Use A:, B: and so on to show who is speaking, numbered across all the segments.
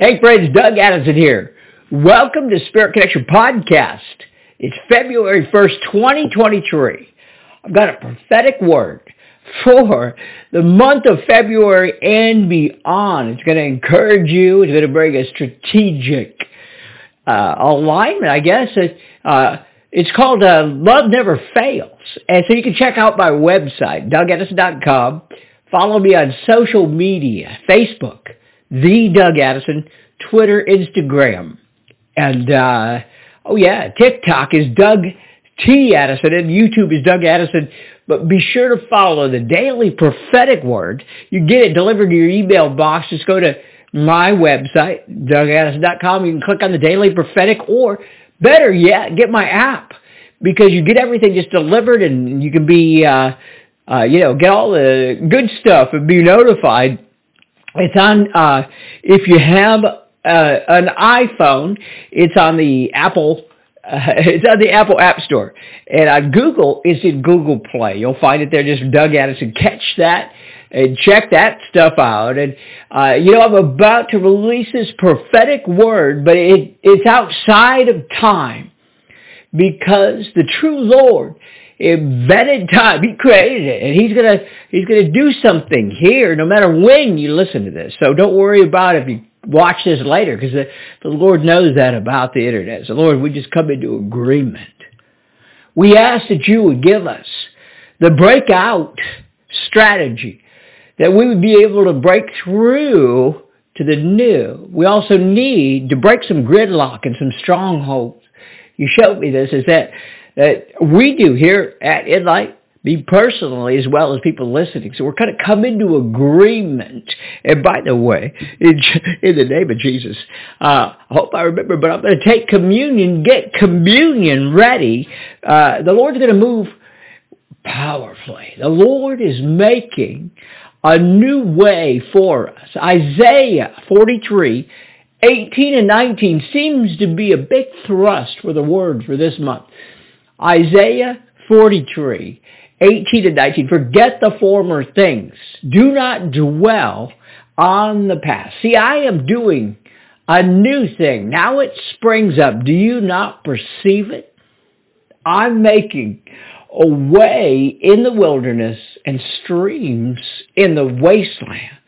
A: Hey friends, Doug Addison here. Welcome to Spirit Connection Podcast. It's February 1st, 2023. I've got a prophetic word for the month of February and beyond. It's going to encourage you. It's going to bring a strategic uh, alignment, I guess. It, uh, it's called uh, Love Never Fails. And so you can check out my website, dougaddison.com. Follow me on social media, Facebook, the Doug Addison, Twitter, Instagram, and uh, oh yeah, TikTok is Doug T Addison, and YouTube is Doug Addison. But be sure to follow the daily prophetic word. You get it delivered to your email box. Just go to my website, DougAddison.com. You can click on the daily prophetic, or better yet, get my app because you get everything just delivered, and you can be, uh, uh, you know, get all the good stuff and be notified it's on, uh, if you have uh, an iPhone, it's on the Apple, uh, it's on the Apple App Store. And on Google, it's in Google Play. You'll find it there. Just Doug Addison. Catch that and check that stuff out. And, uh, you know, I'm about to release this prophetic word, but it, it's outside of time because the true Lord invented time. He created it, and he's gonna he's gonna do something here, no matter when you listen to this. So don't worry about if you watch this later, because the, the Lord knows that about the internet. So Lord, we just come into agreement. We ask that you would give us the breakout strategy, that we would be able to break through to the new. We also need to break some gridlock and some strongholds. You showed me this, is that that we do here at Inlight, me personally as well as people listening. So we're kind of come into agreement. And by the way, in, in the name of Jesus, uh, I hope I remember, but I'm going to take communion, get communion ready. Uh, the Lord's going to move powerfully. The Lord is making a new way for us. Isaiah 43, 18 and 19 seems to be a big thrust for the word for this month. Isaiah 43, 18 to 19. Forget the former things. Do not dwell on the past. See, I am doing a new thing. Now it springs up. Do you not perceive it? I'm making a way in the wilderness and streams in the wasteland.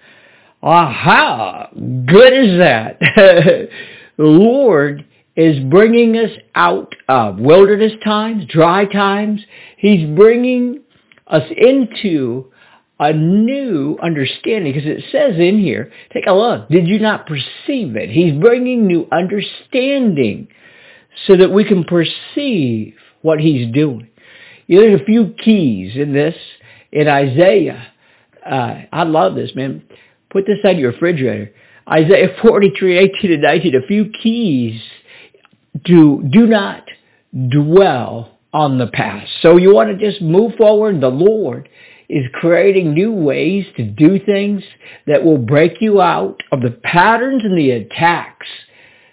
A: Aha! Good is that. Lord is bringing us out of wilderness times, dry times. He's bringing us into a new understanding because it says in here, take a look, did you not perceive it? He's bringing new understanding so that we can perceive what he's doing. You know, there's a few keys in this, in Isaiah. Uh, I love this, man. Put this on your refrigerator. Isaiah 43, 18 and 19, a few keys do, do not dwell on the past. So you want to just move forward. The Lord is creating new ways to do things that will break you out of the patterns and the attacks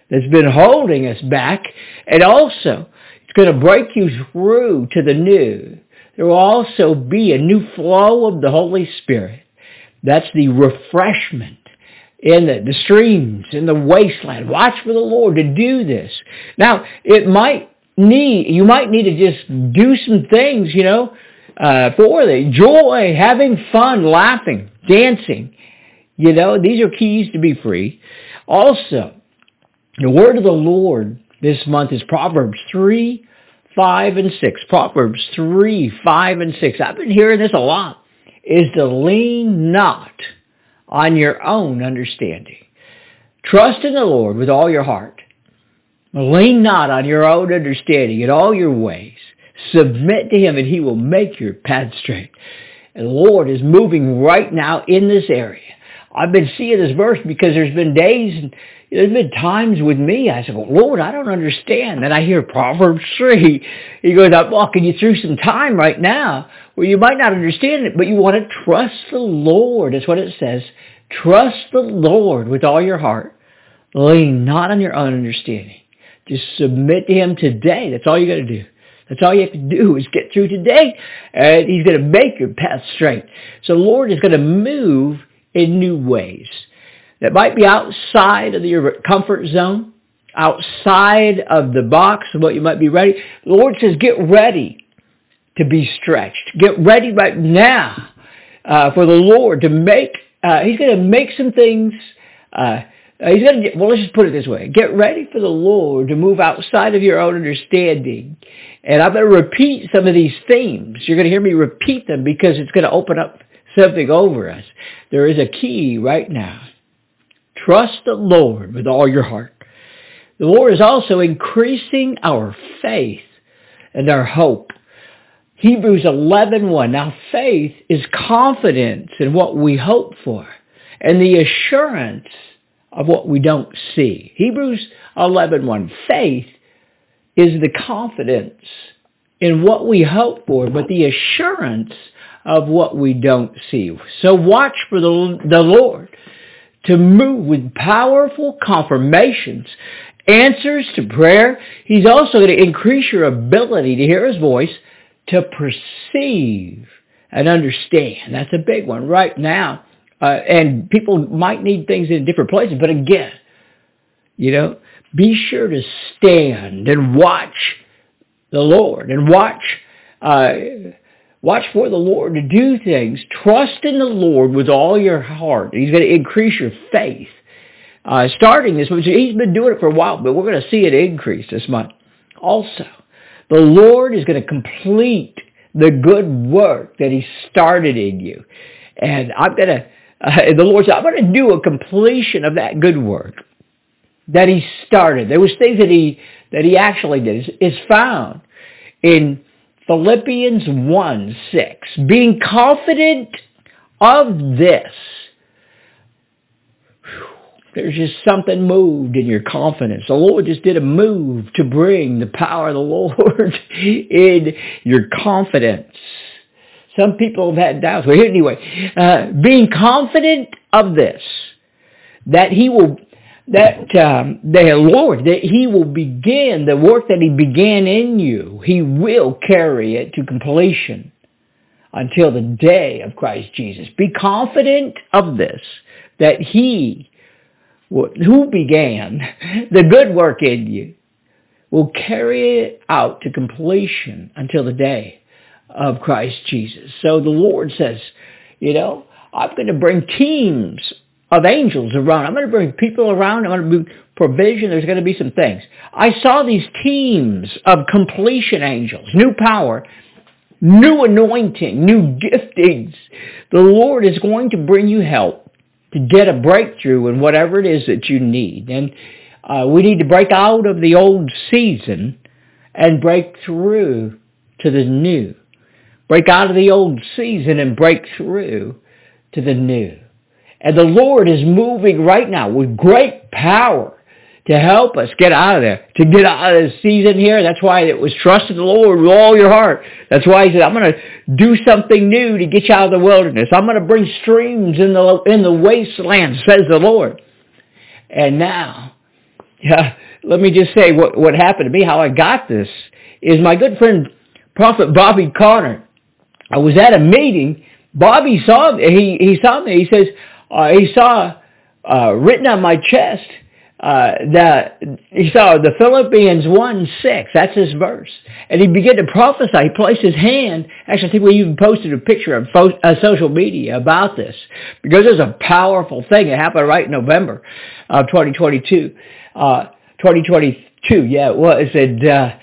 A: that's been holding us back. And also, it's going to break you through to the new. There will also be a new flow of the Holy Spirit. That's the refreshment in the, the streams, in the wasteland. Watch for the Lord to do this. Now, it might need, you might need to just do some things, you know, uh, for the joy, having fun, laughing, dancing. You know, these are keys to be free. Also, the word of the Lord this month is Proverbs 3, 5, and 6. Proverbs 3, 5, and 6. I've been hearing this a lot. Is to lean not on your own understanding. Trust in the Lord with all your heart. Lean not on your own understanding in all your ways. Submit to him and he will make your path straight. And the Lord is moving right now in this area. I've been seeing this verse because there's been days and there's been times with me, I said, well, Lord, I don't understand. Then I hear Proverbs 3. He goes, I'm walking you through some time right now where you might not understand it, but you want to trust the Lord. That's what it says. Trust the Lord with all your heart. Lean not on your own understanding. Just submit to him today. That's all you got to do. That's all you have to do is get through today, and he's going to make your path straight. So the Lord is going to move in new ways. that might be outside of your comfort zone, outside of the box of what you might be ready. The Lord says, get ready to be stretched. Get ready right now uh, for the Lord to make, uh, he's going to make some things, uh, he's going to, well, let's just put it this way. Get ready for the Lord to move outside of your own understanding. And I'm going to repeat some of these themes. You're going to hear me repeat them because it's going to open up something over us. There is a key right now. Trust the Lord with all your heart. The Lord is also increasing our faith and our hope. Hebrews 11.1. Now faith is confidence in what we hope for and the assurance of what we don't see. Hebrews 11.1. Faith is the confidence in what we hope for, but the assurance of what we don't see. So watch for the, the Lord to move with powerful confirmations, answers to prayer. He's also going to increase your ability to hear his voice, to perceive and understand. That's a big one right now. Uh, and people might need things in different places, but again, you know, be sure to stand and watch the Lord and watch uh, Watch for the Lord to do things. Trust in the Lord with all your heart. He's going to increase your faith. Uh, starting this, he's been doing it for a while, but we're going to see it increase this month. Also, the Lord is going to complete the good work that he started in you. And I'm going to, uh, the Lord said, I'm going to do a completion of that good work that he started. There was things that he, that he actually did. It's found in Philippians 1, 6. Being confident of this. There's just something moved in your confidence. The Lord just did a move to bring the power of the Lord in your confidence. Some people have had doubts. Well, anyway, uh, being confident of this, that he will that um, the Lord, that he will begin the work that he began in you. He will carry it to completion until the day of Christ Jesus. Be confident of this, that he who began the good work in you will carry it out to completion until the day of Christ Jesus. So the Lord says, you know, I'm going to bring teams of angels around. I'm going to bring people around. I'm going to bring provision. There's going to be some things. I saw these teams of completion angels, new power, new anointing, new giftings. The Lord is going to bring you help to get a breakthrough in whatever it is that you need. And uh, we need to break out of the old season and break through to the new. Break out of the old season and break through to the new. And the Lord is moving right now with great power to help us get out of there, to get out of this season here. That's why it was trust in the Lord with all your heart. That's why he said, I'm going to do something new to get you out of the wilderness. I'm going to bring streams in the, in the wasteland, says the Lord. And now, yeah, let me just say what, what happened to me, how I got this, is my good friend, Prophet Bobby Conner. I was at a meeting. Bobby saw me. He, he saw me. He says, uh, he saw uh, written on my chest uh, that he saw the Philippians 1, 6. That's his verse. And he began to prophesy. He placed his hand. Actually, I think we even posted a picture on fo- uh, social media about this because it's a powerful thing. It happened right in November of 2022. Uh, 2022, yeah, it was. And, uh,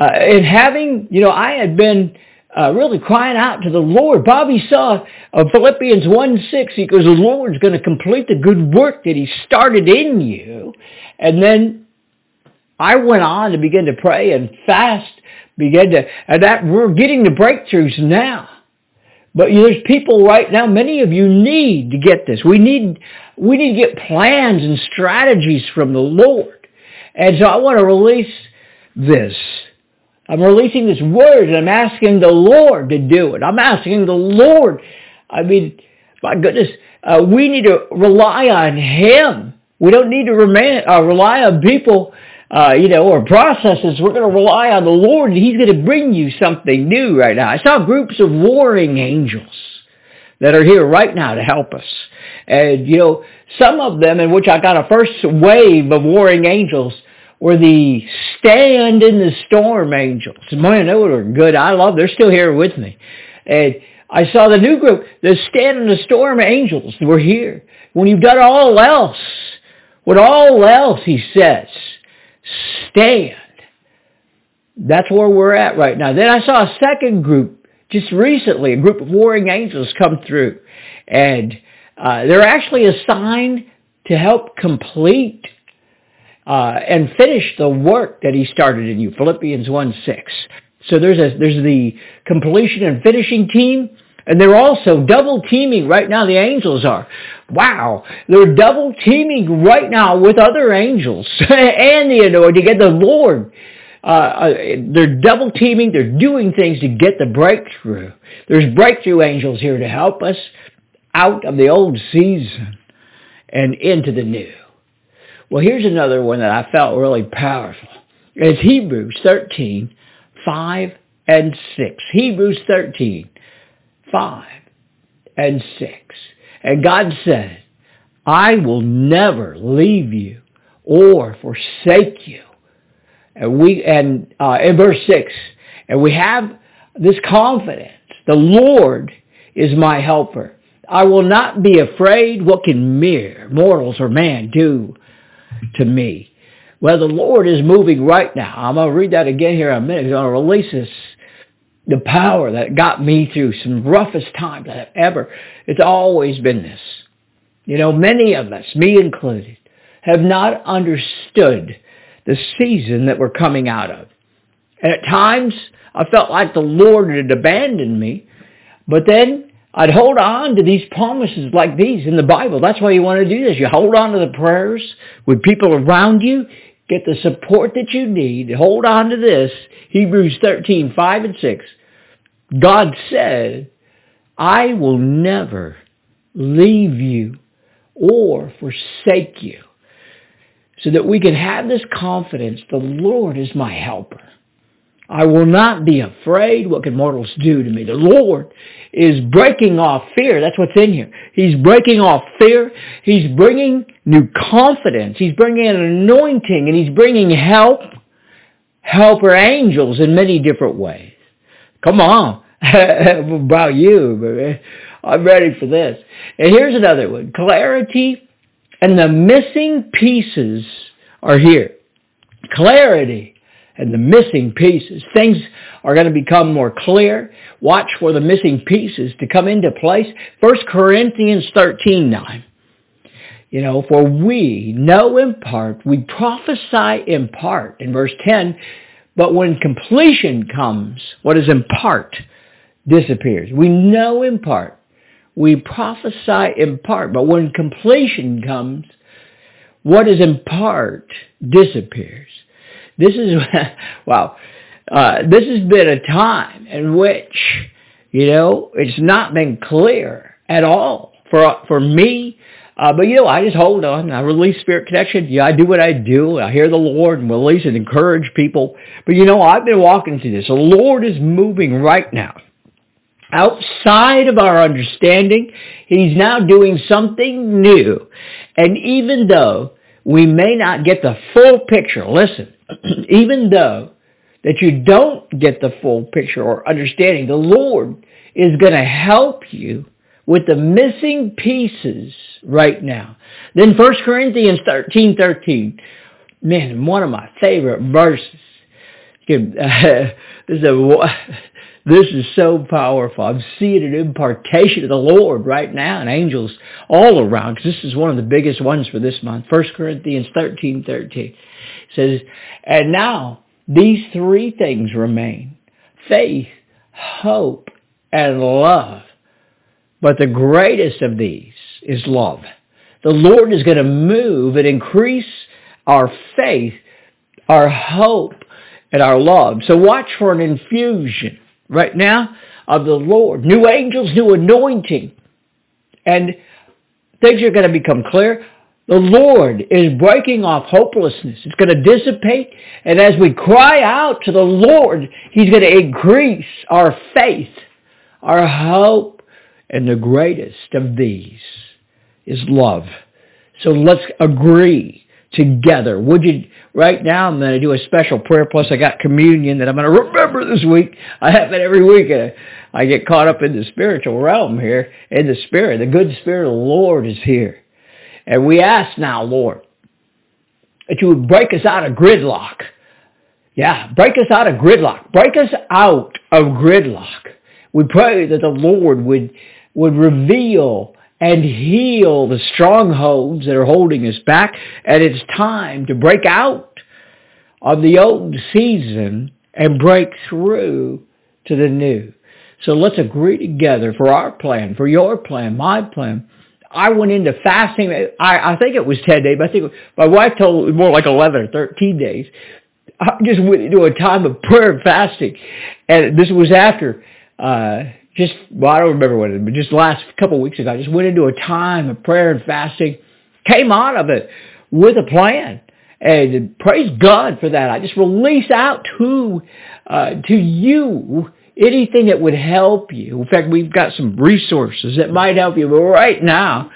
A: uh, and having, you know, I had been uh, really crying out to the Lord. Bobby saw uh, Philippians 1 6. He goes, the Lord's going to complete the good work that he started in you. And then I went on to begin to pray and fast, begin to, and that we're getting the breakthroughs now. But there's people right now, many of you need to get this. We need, we need to get plans and strategies from the Lord. And so I want to release this I'm releasing this word and I'm asking the Lord to do it. I'm asking the Lord. I mean, my goodness, uh, we need to rely on Him. We don't need to remain, uh, rely on people, uh, you know, or processes. We're going to rely on the Lord and He's going to bring you something new right now. I saw groups of warring angels. that are here right now to help us. And, you know, some of them in which I got a first wave of warring angels were the stand in the storm angels. Man, they were good. I love, they're still here with me. And I saw the new group, the stand in the storm angels were here. When you've done all else, with all else, he says, stand. That's where we're at right now. Then I saw a second group just recently, a group of warring angels come through. And uh, they're actually assigned to help complete uh, and finish the work that he started in you, Philippians 1 6. So there's a, there's the completion and finishing team, and they're also double teaming right now, the angels are. Wow. They're double teaming right now with other angels and the anointing and the Lord. Uh, uh, they're double teaming. They're doing things to get the breakthrough. There's breakthrough angels here to help us out of the old season and into the new. Well, here's another one that I felt really powerful. It's Hebrews 13, 5 and 6. Hebrews 13, 5 and 6. And God said, I will never leave you or forsake you. And we, and uh, in verse 6, and we have this confidence. The Lord is my helper. I will not be afraid. What can mere mortals or man do to me? Well, the Lord is moving right now. I'm going to read that again here in a minute. He's going to release this, the power that got me through some roughest times that I've ever. It's always been this. You know, many of us, me included, have not understood the season that we're coming out of. And at times, I felt like the Lord had abandoned me. But then I'd hold on to these promises like these in the Bible. That's why you want to do this. You hold on to the prayers with people around you. Get the support that you need. Hold on to this. Hebrews 13, 5 and 6. God said, I will never leave you or forsake you so that we can have this confidence, the Lord is my helper. I will not be afraid. What can mortals do to me? The Lord is breaking off fear. That's what's in here. He's breaking off fear. He's bringing new confidence. He's bringing an anointing and he's bringing help, helper angels in many different ways. Come on. about you, I'm ready for this. And here's another one. Clarity and the missing pieces are here. Clarity and the missing pieces. Things are going to become more clear. Watch for the missing pieces to come into place. 1 Corinthians 13, 9. You know, for we know in part, we prophesy in part. In verse 10, but when completion comes, what is in part disappears. We know in part, we prophesy in part, but when completion comes, what is in part disappears. This is, wow, uh, this has been a time in which, you know, it's not been clear at all for, for me. Uh, but you know, I just hold on. I release spirit connection. Yeah, I do what I do. I hear the Lord and release and encourage people. But you know, I've been walking through this. The Lord is moving right now outside of our understanding. He's now doing something new. And even though we may not get the full picture, listen, even though that you don't get the full picture or understanding, the Lord is going to help you with the missing pieces right now. Then 1 Corinthians 13, 13. Man, one of my favorite verses. this is a, this is so powerful. I'm seeing an impartation of the Lord right now and angels all around because this is one of the biggest ones for this month. 1 Corinthians 13, 13 says, And now these three things remain. Faith, hope, and love. But the greatest of these is love. The Lord is going to move and increase our faith, our hope, and our love. So watch for an infusion right now of the Lord. New angels, new anointing. And things are going to become clear. The Lord is breaking off hopelessness. It's going to dissipate. And as we cry out to the Lord, He's going to increase our faith, our hope, And the greatest of these is love. So let's agree together. Would you, right now I'm going to do a special prayer plus I got communion that I'm going to remember this week. I have it every week. I get caught up in the spiritual realm here, in the spirit. The good spirit of the Lord is here. And we ask now, Lord, that you would break us out of gridlock. Yeah, break us out of gridlock. Break us out of gridlock. We pray that the Lord would, would reveal and heal the strongholds that are holding us back. And it's time to break out of the old season and break through to the new. So let's agree together for our plan, for your plan, my plan. I went into fasting. I, I think it was 10 days, but I think my wife told was more like 11 or 13 days. I just went into a time of prayer and fasting. And this was after, uh, just, well, I don't remember what it but just last couple of weeks ago, I just went into a time of prayer and fasting, came out of it with a plan. And praise God for that. I just release out to, uh, to you anything that would help you. In fact, we've got some resources that might help you. But right now,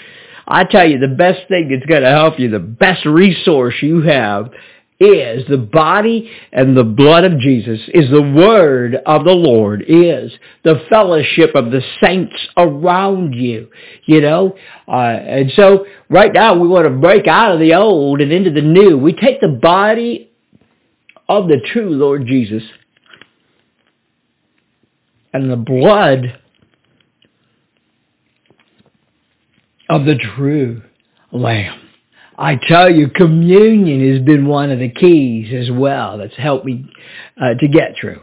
A: I tell you, the best thing that's going to help you, the best resource you have is the body and the blood of Jesus, is the word of the Lord, is the fellowship of the saints around you, you know? Uh, and so right now we want to break out of the old and into the new. We take the body of the true Lord Jesus and the blood of the true Lamb. I tell you, communion has been one of the keys as well that's helped me uh, to get through.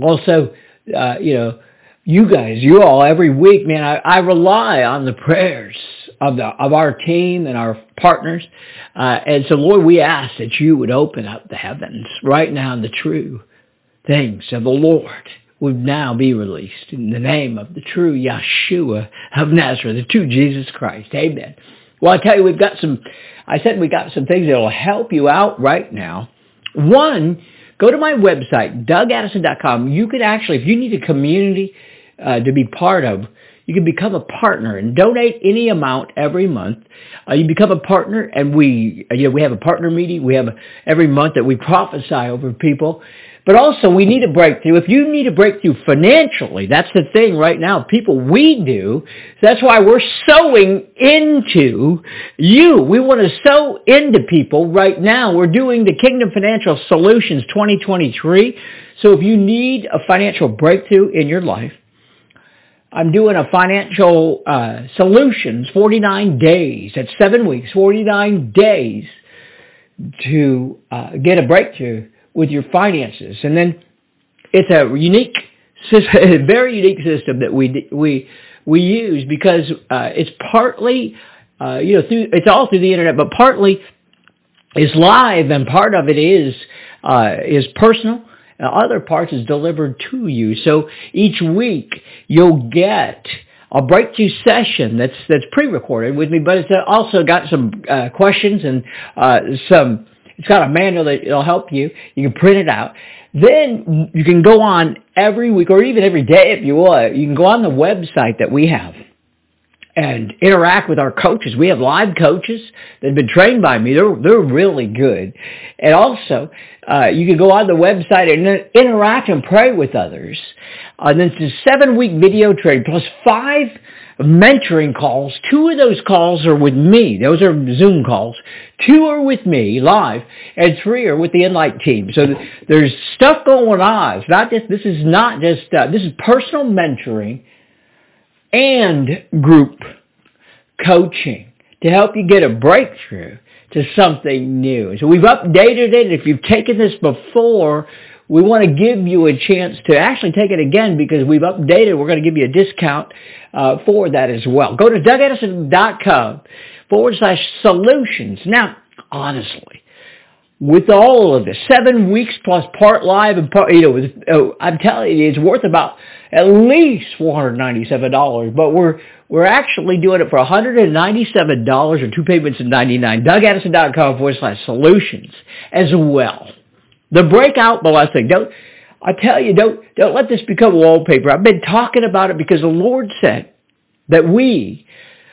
A: Also, uh, you know, you guys, you all, every week, man, I, I rely on the prayers of the of our team and our partners. Uh, and so, Lord, we ask that you would open up the heavens right now and the true things of the Lord would now be released in the name of the true Yeshua of Nazareth, the true Jesus Christ. Amen. Well, I tell you, we've got some, I said we got some things that will help you out right now. One, go to my website, dougaddison.com. You could actually, if you need a community uh, to be part of, you can become a partner and donate any amount every month. Uh, you become a partner, and we, you know, we have a partner meeting. We have every month that we prophesy over people, but also we need a breakthrough. If you need a breakthrough financially, that's the thing right now. People, we do. That's why we're sowing into you. We want to sow into people right now. We're doing the Kingdom Financial Solutions 2023. So if you need a financial breakthrough in your life, I'm doing a financial uh, solutions, 49 days. That's seven weeks, 49 days to uh, get a breakthrough with your finances. And then it's a unique, a very unique system that we we we use because uh, it's partly, uh, you know, through it's all through the internet, but partly is live, and part of it is uh, is personal. other parts is delivered to you. So each week you'll get a breakthrough session that's that's pre-recorded with me, but it's also got some uh, questions and uh, some it's got a manual that will help you. You can print it out. Then you can go on every week or even every day if you want. You can go on the website that we have and interact with our coaches. We have live coaches that have been trained by me. They're, they're really good. And also, uh, you can go on the website and interact and pray with others. Uh, and then it's a seven-week video training plus five mentoring calls. Two of those calls are with me. Those are Zoom calls. Two are with me live, and three are with the InLight team. So there's stuff going on. It's not just, this is not just, uh, this is personal mentoring and group coaching to help you get a breakthrough to something new. So we've updated it. If you've taken this before, we want to give you a chance to actually take it again because we've updated. We're going to give you a discount uh, for that as well. Go to dougaddison.com forward slash solutions. Now, honestly, with all of this, seven weeks plus part live and part, you know, with, uh, I'm telling you, it's worth about at least $497, but we're, we're actually doing it for $197 or two payments of 99 dougaddison.com forward slash solutions as well. The breakout blessing. Don't, I tell you, don't, don't let this become wallpaper. I've been talking about it because the Lord said that we,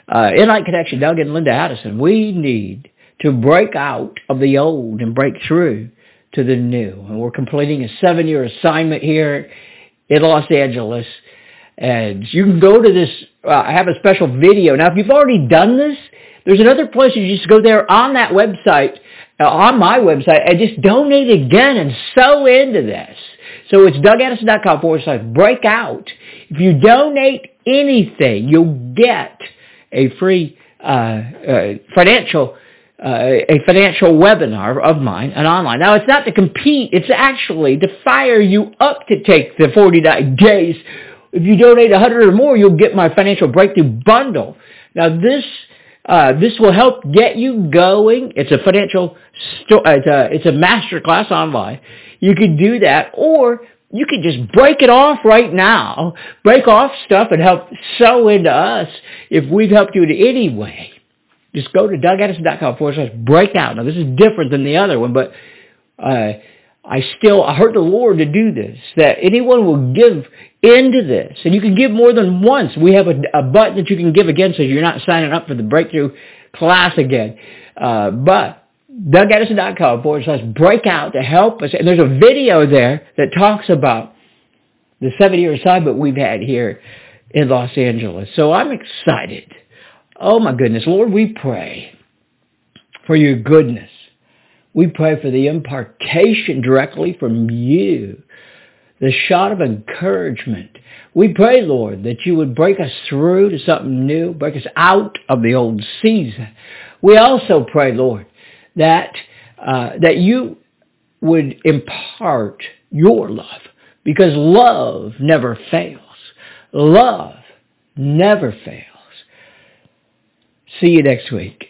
A: uh, Light Connection, Doug and Linda Addison, we need to break out of the old and break through to the new. And we're completing a seven-year assignment here in Los Angeles. And you can go to this, uh, I have a special video. Now, if you've already done this, there's another place you just go there on that website, uh, on my website, and just donate again and sow into this. So it's dougaddison.com forward slash breakout. If you donate anything, you'll get a free uh, uh, financial uh, a financial webinar of mine, an online. Now, it's not to compete. It's actually to fire you up to take the 49 days. If you donate 100 or more, you'll get my financial breakthrough bundle. Now, this uh, this will help get you going. It's a financial, sto- it's a, it's a master class online. You can do that, or you can just break it off right now. Break off stuff and help sow into us if we've helped you in any way. Just go to dougaddison.com forward slash breakout. Now this is different than the other one, but uh, I still, I heard the Lord to do this, that anyone will give into this. And you can give more than once. We have a, a button that you can give again so you're not signing up for the breakthrough class again. Uh, but dougaddison.com forward slash breakout to help us. And there's a video there that talks about the seven-year assignment we've had here in Los Angeles. So I'm excited. Oh my goodness. Lord, we pray for your goodness. We pray for the impartation directly from you, the shot of encouragement. We pray, Lord, that you would break us through to something new, break us out of the old season. We also pray, Lord, that uh, that you would impart your love, because love never fails. Love never fails. See you next week.